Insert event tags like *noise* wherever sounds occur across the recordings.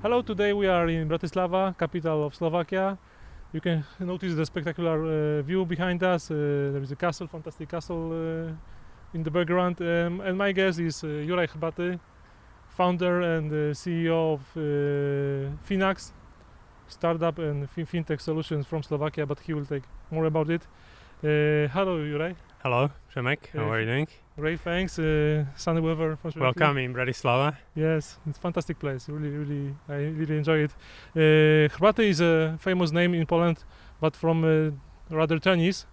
Hello, today we are in Bratislava, capital of Slovakia. You can notice the spectacular uh, view behind us. Uh, there is a castle, fantastic castle uh, in the background. Um, and my guest is uh, Juraj founder and uh, CEO of uh, Finax, startup and fin- fintech solutions from Slovakia, but he will take more about it. Uh, hello, Juraj. Hello, Przemek. How Yes. are you doing? Great, thanks. Uh, sunny weather. Welcome in Bratislava. Yes, it's a fantastic place. Really, really, I really enjoy it. Uh, is a famous name in Poland, but from uh, rather tennis.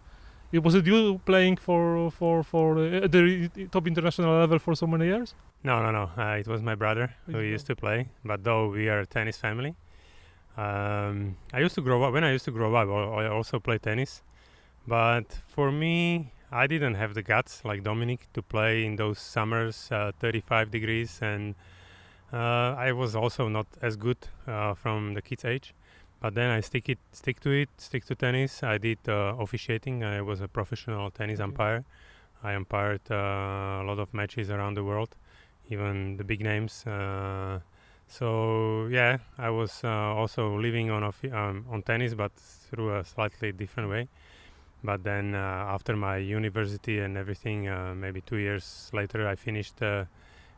It was it you playing for for for uh, at the top international level for so many years? No, no, no. Uh, it was my brother who used to play. But though we are a tennis family, um, I used to grow up. When I used to grow up, I also played tennis. But for me, I didn't have the guts like Dominik to play in those summers, uh, 35 degrees, and uh, I was also not as good uh, from the kids' age. But then I stick it, stick to it, stick to tennis. I did uh, officiating. I was a professional tennis umpire. I umpired uh, a lot of matches around the world, even the big names. So yeah, I was uh, also living on um, on tennis, but through a slightly different way. But then uh, after my university and everything, uh, maybe two years later, I finished uh,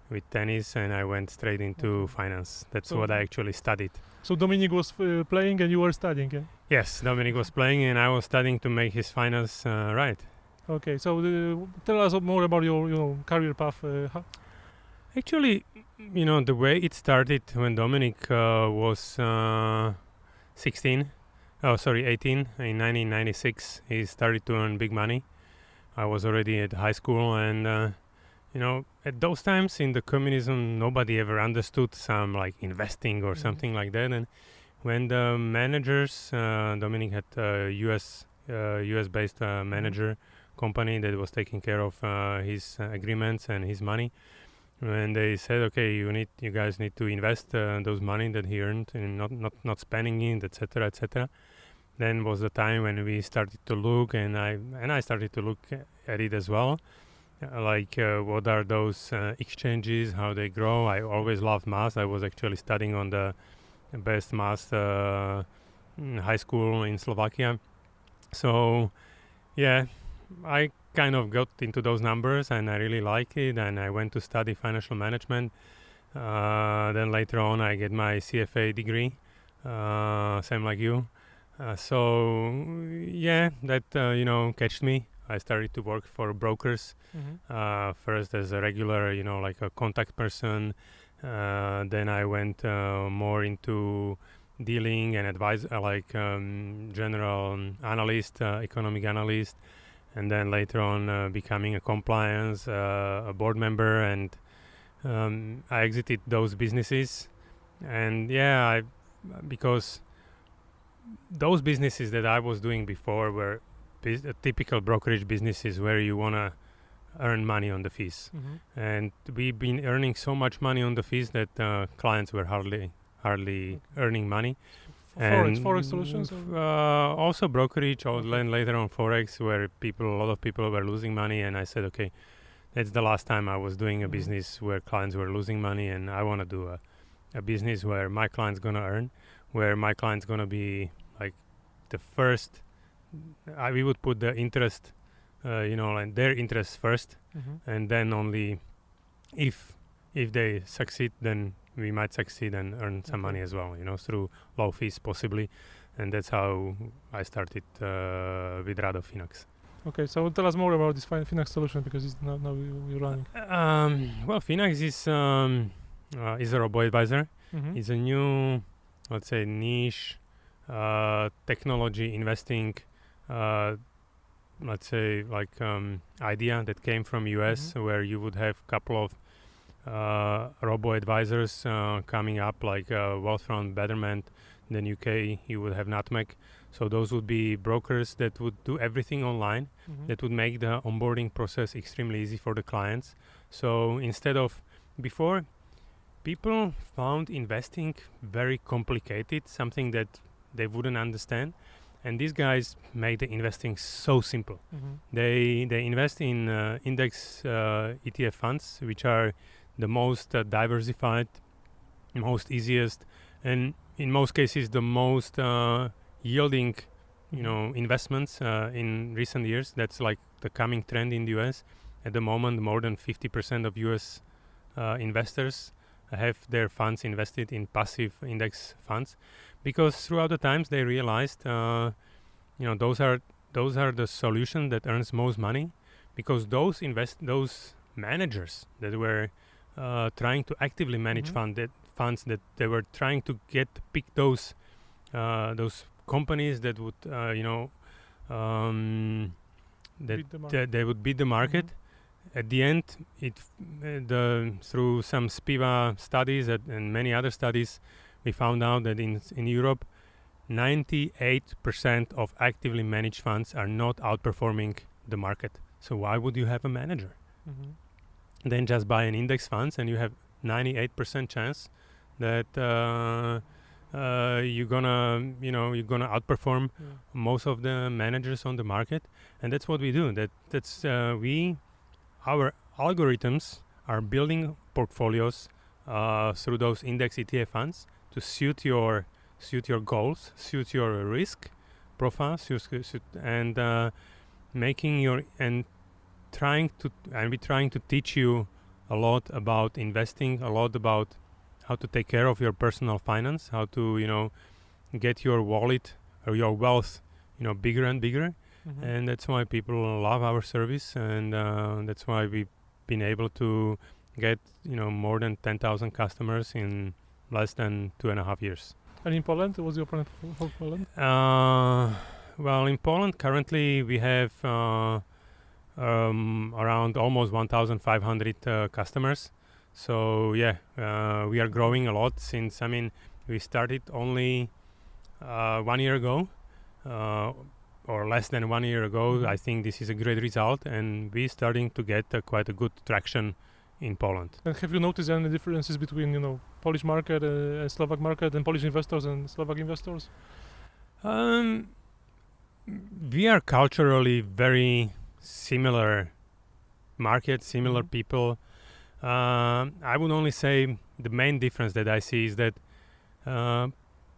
with tennis and I went straight into Okay. finance. That's So- what I actually studied. So Dominik was uh, playing and you were studying. Yeah? Yes, Dominik was playing and I was studying to make his finance uh, right. Okay. So tell us more about your you know career path. Uh, Actually, you know, the way it started when Dominik uh, was uh, 16, oh, sorry, 18, in 1996, he started to earn big money. I was already at high school, and, uh, you know, at those times in the communism, nobody ever understood some like investing or Mhm. something like that. And when the managers, uh, Dominik had a US, uh, US based uh, manager company that was taking care of uh, his uh, agreements and his money and they said, okay, you need, you guys need to invest uh, those money that he earned and not not not spending it, etc., etc. Then was the time when we started to look, and I and I started to look at it as well, uh, like uh, what are those uh, exchanges, how they grow. I always loved math. I was actually studying on the best math uh, high school in Slovakia, so yeah, I kind of got into those numbers and I really like it and I went to study financial management. Uh, then later on I get my CFA degree, uh, same like you. Uh, so yeah, that uh, you know catched me. I started to work for brokers uh, first as a regular, you know, like a contact person. Uh, then I went uh, more into dealing and advise, uh, like um, general analyst, uh, economic analyst, and then later on uh, becoming a compliance, uh, a board member, and um, I exited those businesses. And yeah, I because those businesses that I was doing before were uh, typical brokerage businesses where you wanna earn money on the fees Mm-hmm. and we've been earning so much money on the fees that uh, clients were hardly hardly earning money Forex, And, forex solutions. uh, also brokerage or Okay. then later on forex where people a lot of people were losing money and i said okay that's the last time i was doing a Mhm. business where clients were losing money and i want to do a, a business where my client's going to earn where my client's going to be like the first I, we would put the interest uh, you know like their interest first Mhm. and then only if if they succeed then we might succeed and earn some money as well you know through low fees possibly. And that's how i started uh, with rado finax. Okay, so tell us more about this fin- Finax solution because it's now, now you- you're running. um, well finax is um, uh, is a robo advisor. Mhm. it's a new let's say niche uh, technology investing uh, let's say like um, idea that came from us where you would have couple of uh, robo advisors uh, coming up like uh, wealthfront betterment then uk you would have nutmeg so those would be brokers that would do everything online Mhm. that would make the onboarding process extremely easy for the clients. So instead of before, people found investing very complicated, something that they wouldn't understand. and these guys make the investing so simple. Mm-hmm. They they invest in uh, index uh, ETF funds, which are the most uh, diversified, most easiest, and in most cases the most uh, yielding, you know, investments uh, in recent years. That's like the coming trend in the U.S. At the moment, more than 50% of U.S. Uh, investors have their funds invested in passive index funds, because throughout the times they realized, uh, you know, those are those are the solution that earns most money, because those invest those managers that were uh, trying to actively manage Mhm. fund that funds that they were trying to get pick those uh, those companies that would uh, you know um, that the they would beat the market. At the end, it f- uh, the through some Spiva studies that, and many other studies, we found out that in in Europe, 98% of actively managed funds are not outperforming the market. So why would you have a manager? Mhm. Then just buy an index funds and you have 98% chance that uh, uh, you're gonna you know you're gonna outperform Yeah. most of the managers on the market and that's what we do that that's uh, we our algorithms are building portfolios uh, through those index ETF funds to suit your suit your goals suit your risk profile suit, suit, and uh, making your and trying to and we're trying to teach you a lot about investing a lot about how to take care of your personal finance how to you know get your wallet or your wealth you know bigger and bigger Mhm. and that's why people love our service and uh, that's why we've been able to get you know more than 10,000 customers in less than two and a half years And in Poland, what's your plan for, for Poland? uh, well in Poland currently we have uh, um, around almost 1,500 uh, customers so yeah uh, we are growing a lot since I mean we started only uh, one year ago uh, or less than one year ago Mhm. I think this is a great result and we're starting to get uh, quite a good traction in Poland And have you noticed any differences between you know Polish market uh, and Slovak market and Polish investors and Slovak investors? Um, we are culturally very similar market, similar Mhm. people. Um, I would only say the main difference that I see is that uh,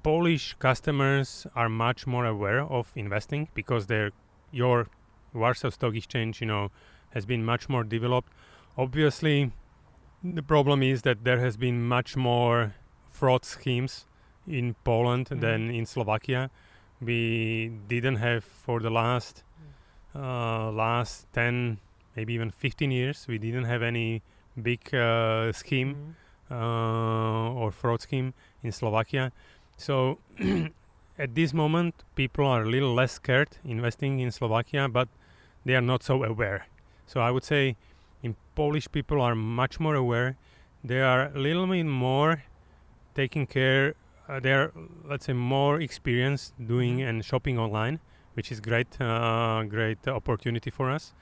Polish customers are much more aware of investing because their your Warsaw Stock Exchange, you know, has been much more developed. Obviously, the problem is that there has been much more fraud schemes in Poland Mhm. than in Slovakia. We didn't have for the last uh, last 10 maybe even 15 years we didn't have any big uh, scheme Mhm. uh, or fraud scheme in Slovakia. So *clears throat* at this moment, people are a little less scared investing in Slovakia, but they are not so aware. So I would say in Polish people are much more aware. They are a little bit more taking care. Uh, they are, let's say, more experienced doing Mhm. and shopping online, which is great, uh, great opportunity for us.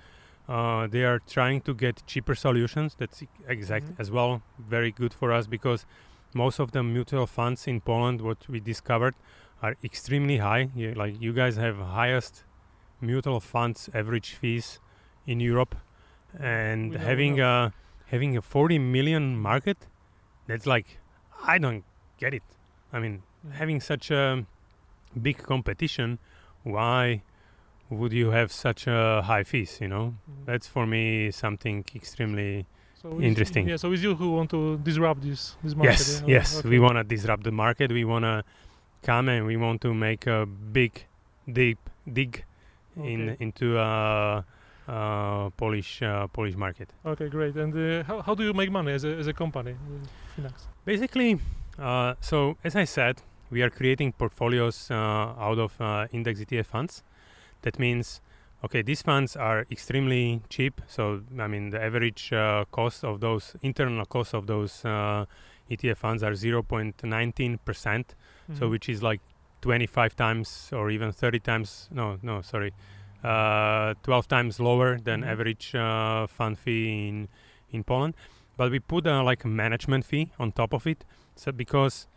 Uh, they are trying to get cheaper solutions. That's exact Mhm. as well very good for us because most of the mutual funds in Poland, what we discovered, are extremely high. You, like you guys have highest mutual funds average fees in Europe, and We know, we having a having a 40 million market, that's like I don't get it. I mean, Mhm. having such a big competition, why would you have such a high fees? You know, Mhm. that's for me something extremely So interesting. Yeah, so it's you who want to disrupt this this market. yes yes Okay. we want to disrupt the market we want to come and we want to make a big deep dig in into uh, uh, polish uh, polish market Okay, great. And uh, how, how do you make money as a, as a company, uh, Finax? basically uh, so as i said we are creating portfolios uh, out of uh, index etf funds. That means okay these funds are extremely cheap. So i mean the average uh, cost of those internal cost of those uh, etf funds are 0.19 percent. So Mhm. which is like 25 times or even 30 times no no sorry uh, 12 times lower than Mhm. average uh, fund fee in in Poland. But we put uh, like a management fee on top of it. So because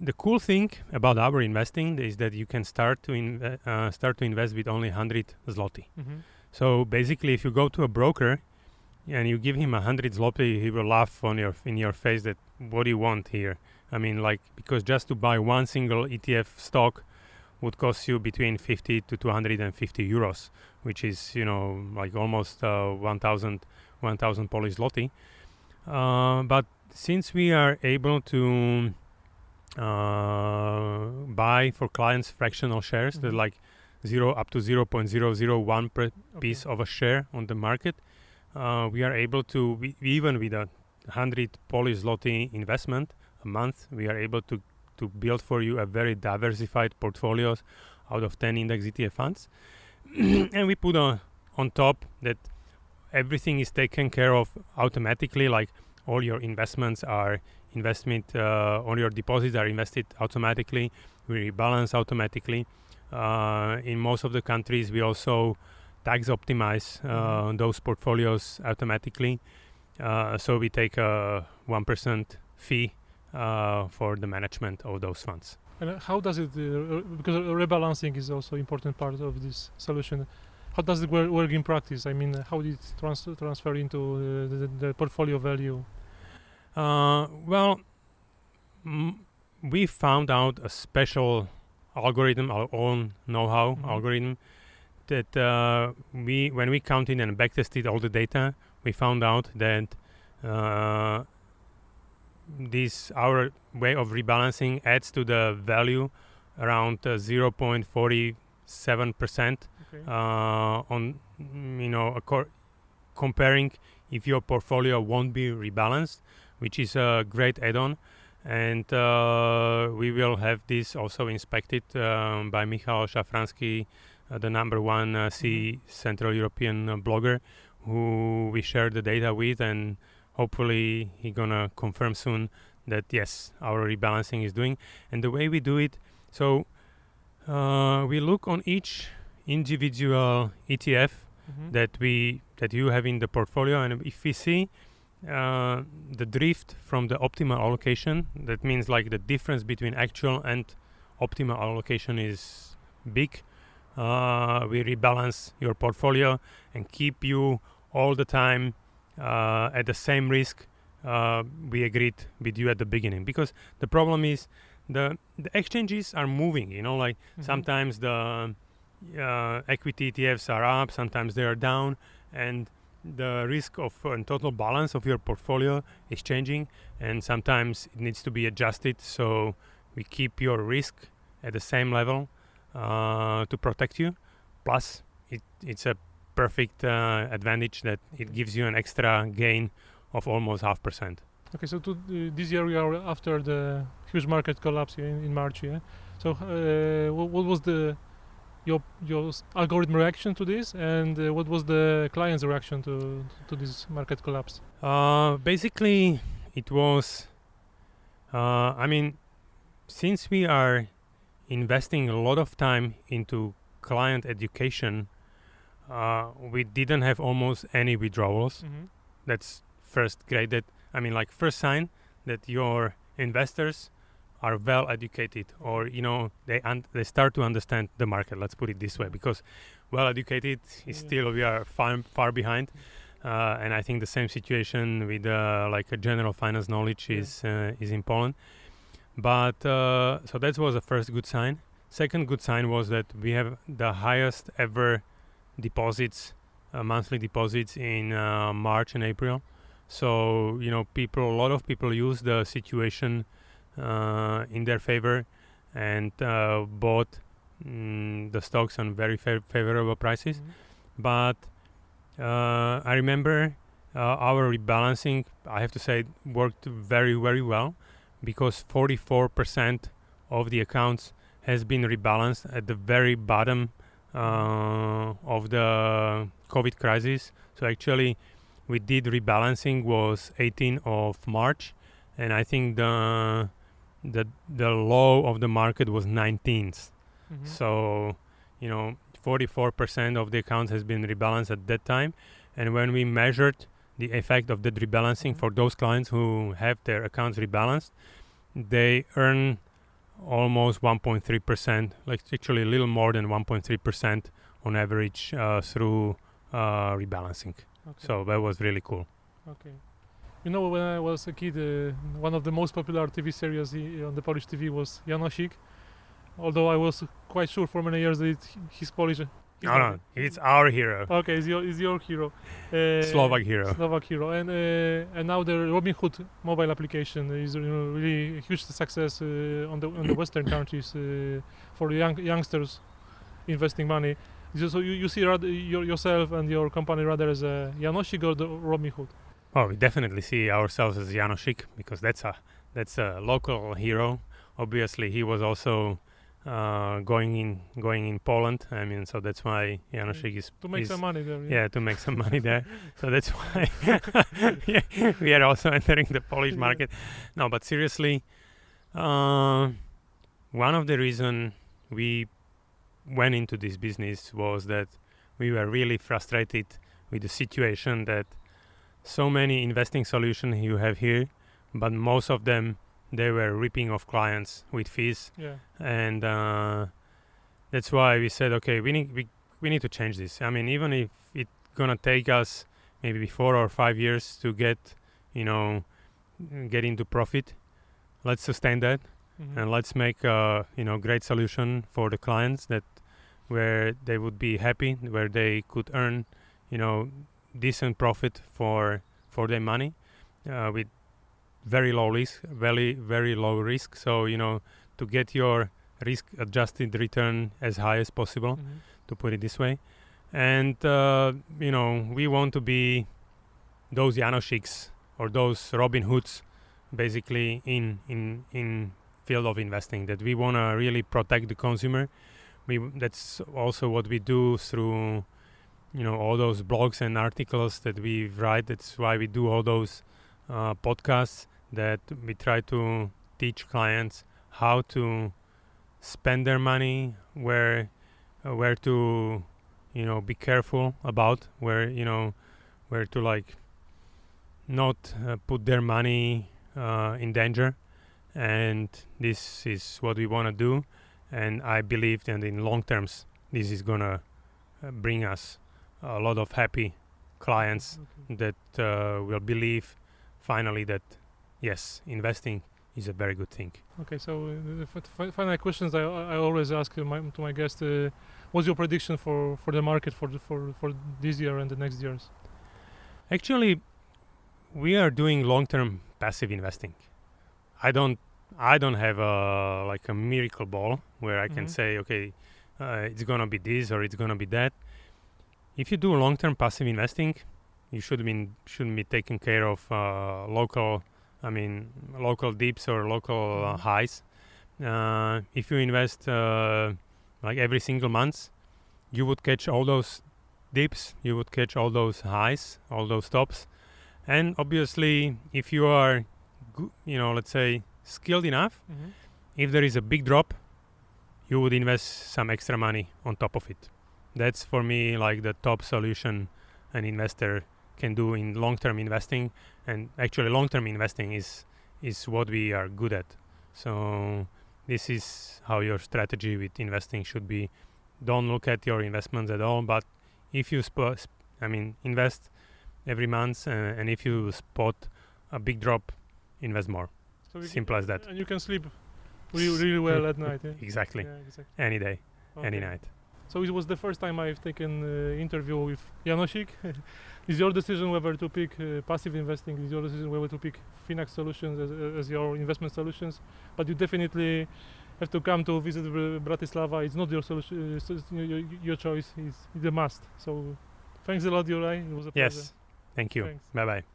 the cool thing about our investing is that you can start to inve- uh, start to invest with only 100 zloty. Mhm. So basically, if you go to a broker and you give him a hundred zloty, he will laugh on your in your face that what do you want here? I mean, like because just to buy one single ETF stock would cost you between 50 to 250 euros, which is you know like almost uh, 1,000 1,000 Polish zloty. Uh, but since we are able to uh, buy for clients fractional shares that Mhm. like zero up to 0.001 per Okay. piece of a share on the market, uh, we are able to we, even with a 100 Polish zloty investment a month, we are able to to build for you a very diversified portfolios out of 10 index ETF funds, *clears throat* and we put on on top that everything is taken care of automatically, like all your investments are investment, uh, all your deposits are invested automatically, we rebalance automatically. Uh, in most of the countries, we also tax optimize uh, Mhm. those portfolios automatically. Uh, so we take a one percent fee uh, for the management of those funds. And how does it, uh, re- because rebalancing is also important part of this solution. How does it work, in practice? I mean, how did it trans- transfer into uh, the, the portfolio value? Uh, well, we found out a special algorithm, our own know-how Mhm. algorithm, that uh, we, when we counted and backtested all the data, we found out that uh, this our way of rebalancing adds to the value around uh, 0.47 percent Okay. uh, on mm, you know comparing if your portfolio won't be rebalanced, which is a great add-on. And uh, we will have this also inspected um, by Michal Szafranski, uh, the number one uh, C Central European uh, blogger, who we share the data with, and hopefully he gonna confirm soon that yes, our rebalancing is doing. And the way we do it, so uh, we look on each individual ETF Mhm. that we that you have in the portfolio and if we see uh, the drift from the optimal allocation. That means like the difference between actual and optimal allocation is big. Uh, we rebalance your portfolio and keep you all the time uh, at the same risk uh, we agreed with you at the beginning. Because the problem is the the exchanges are moving you know like Mhm. sometimes the uh, equity ETFs are up, sometimes they are down, and the risk of uh, total balance of your portfolio is changing, and sometimes it needs to be adjusted. So we keep your risk at the same level uh, to protect you. Plus, it, it's a perfect uh, advantage that it gives you an extra gain of almost half percent. Okay, so to, uh, this year we are after the huge market collapse in, in March. Yeah. So uh, what, what was the your your algorithm reaction to this, and uh, what was the client's reaction to to this market collapse? Uh, basically, it was. Uh, I mean, since we are investing a lot of time into client education, uh, we didn't have almost any withdrawals. Mm-hmm. That's first great. That I mean, like first sign that your investors are well educated, or you know, they un- they start to understand the market. Let's put it this way, because well educated is Yeah. still we are far far behind. Uh, and I think the same situation with uh, like a general finance knowledge Yeah. is uh, is in Poland. But uh, so that was the first good sign. Second good sign was that we have the highest ever deposits, uh, monthly deposits in uh, March and April. So you know, people, a lot of people use the situation in their favor and uh, bought mm, the stocks on very fa- favorable prices Mm-hmm. but uh, I remember uh, our rebalancing. I have to say worked very very well because 44% of the accounts has been rebalanced at the very bottom uh, of the COVID crisis. So actually, we did rebalancing was 18 of March, and I think the the the low of the market was 19th. Mm-hmm. So, you know, 44% of the accounts has been rebalanced at that time. And when we measured the effect of that rebalancing Mhm. for those clients who have their accounts rebalanced, they earn almost 1.3 percent, like actually a little more than 1.3 percent on average uh, through uh, rebalancing. Okay. So that was really cool. Okay. You know, when I was a kid, uh, one of the most popular TV series on the Polish TV was Janosik. Although I was quite sure for many years that it, he's Polish. He's No, no, it's our hero, Okay, is your is your hero. Uh, Slovak hero. Slovak hero, and uh, and now the Robinhood mobile application is you know, really a huge success uh, on the on the Western countries uh, for young youngsters investing money. So you, you see rather your, yourself and your company rather as a Janosik or the Robinhood. Oh, we definitely see ourselves as Janosik because that's a that's a local hero. Obviously, he was also uh, going in going in Poland. I mean, so that's why Janosik is to make is- some money there. yeah to make some money there. *laughs* So that's why *laughs* yeah, we are also *laughs* entering the Polish Yeah. market. No, but seriously, uh, one of the reason we went into this business was that we were really frustrated with the situation that so many investing solutions you have here, but most of them they were ripping off clients with fees Yeah. and uh, that's why we said okay we need we, we need to change this i mean even if it's gonna take us maybe four or five years to get you know get into profit let's sustain that Mhm. and let's make a you know great solution for the clients that where they would be happy where they could earn you know decent profit for for their money uh, with very low risk very very low risk. So you know to get your risk adjusted return as high as possible Mhm. to put it this way. And uh, you know we want to be those Janosiks or those Robin Hoods basically in in in field of investing that we want to really protect the consumer. We that's also what we do through you know all those blogs and articles that we write that's why we do all those uh, podcasts that we try to teach clients how to spend their money where uh, where to you know be careful about where you know where to like not uh, put their money uh, in danger. And this is what we want to do. And i believe that in long terms this is gonna uh, bring us a lot of happy clients Okay. that uh, will believe finally that yes investing is a very good thing Okay, so uh, the final questions I, I always ask my, to my guest: uh, What's your prediction for, for the market for the, for for this year and the next years? Actually, we are doing long-term passive investing. I don't, I don't have a like a miracle ball where I can Mhm. say, okay, uh, it's gonna be this or it's gonna be that. If you do long-term passive investing, you should be shouldn't be taking care of uh, local, I mean, local dips or local uh, Mhm. highs. Uh, if you invest uh, like every single month, you would catch all those dips, you would catch all those highs, all those tops. And obviously, if you are, you know, let's say skilled enough, Mm-hmm. if there is a big drop, you would invest some extra money on top of it. That's for me like the top solution an investor can do in long-term investing. And actually, long-term investing is is what we are good at. So this is how your strategy with investing should be. Don't look at your investments at all, but if you sp- sp- I mean, invest every month, uh, and if you spot a big drop, invest more. So Simple as that. And you can sleep really, really well at night. Yeah? *laughs* Exactly, Yeah, exactly. any day, any night. So it was the first time I've taken uh, interview with Janosik. *laughs* it's your decision whether to pick uh, passive investing. It's your decision whether to pick Finax Solutions as, as your investment solutions. But you definitely have to come to visit Bratislava. It's not your solution. Uh, your, your- choice. It's, it's a must. So thanks a lot, Juraj. It was a pleasure. Yes, thank you. Thanks. Bye bye.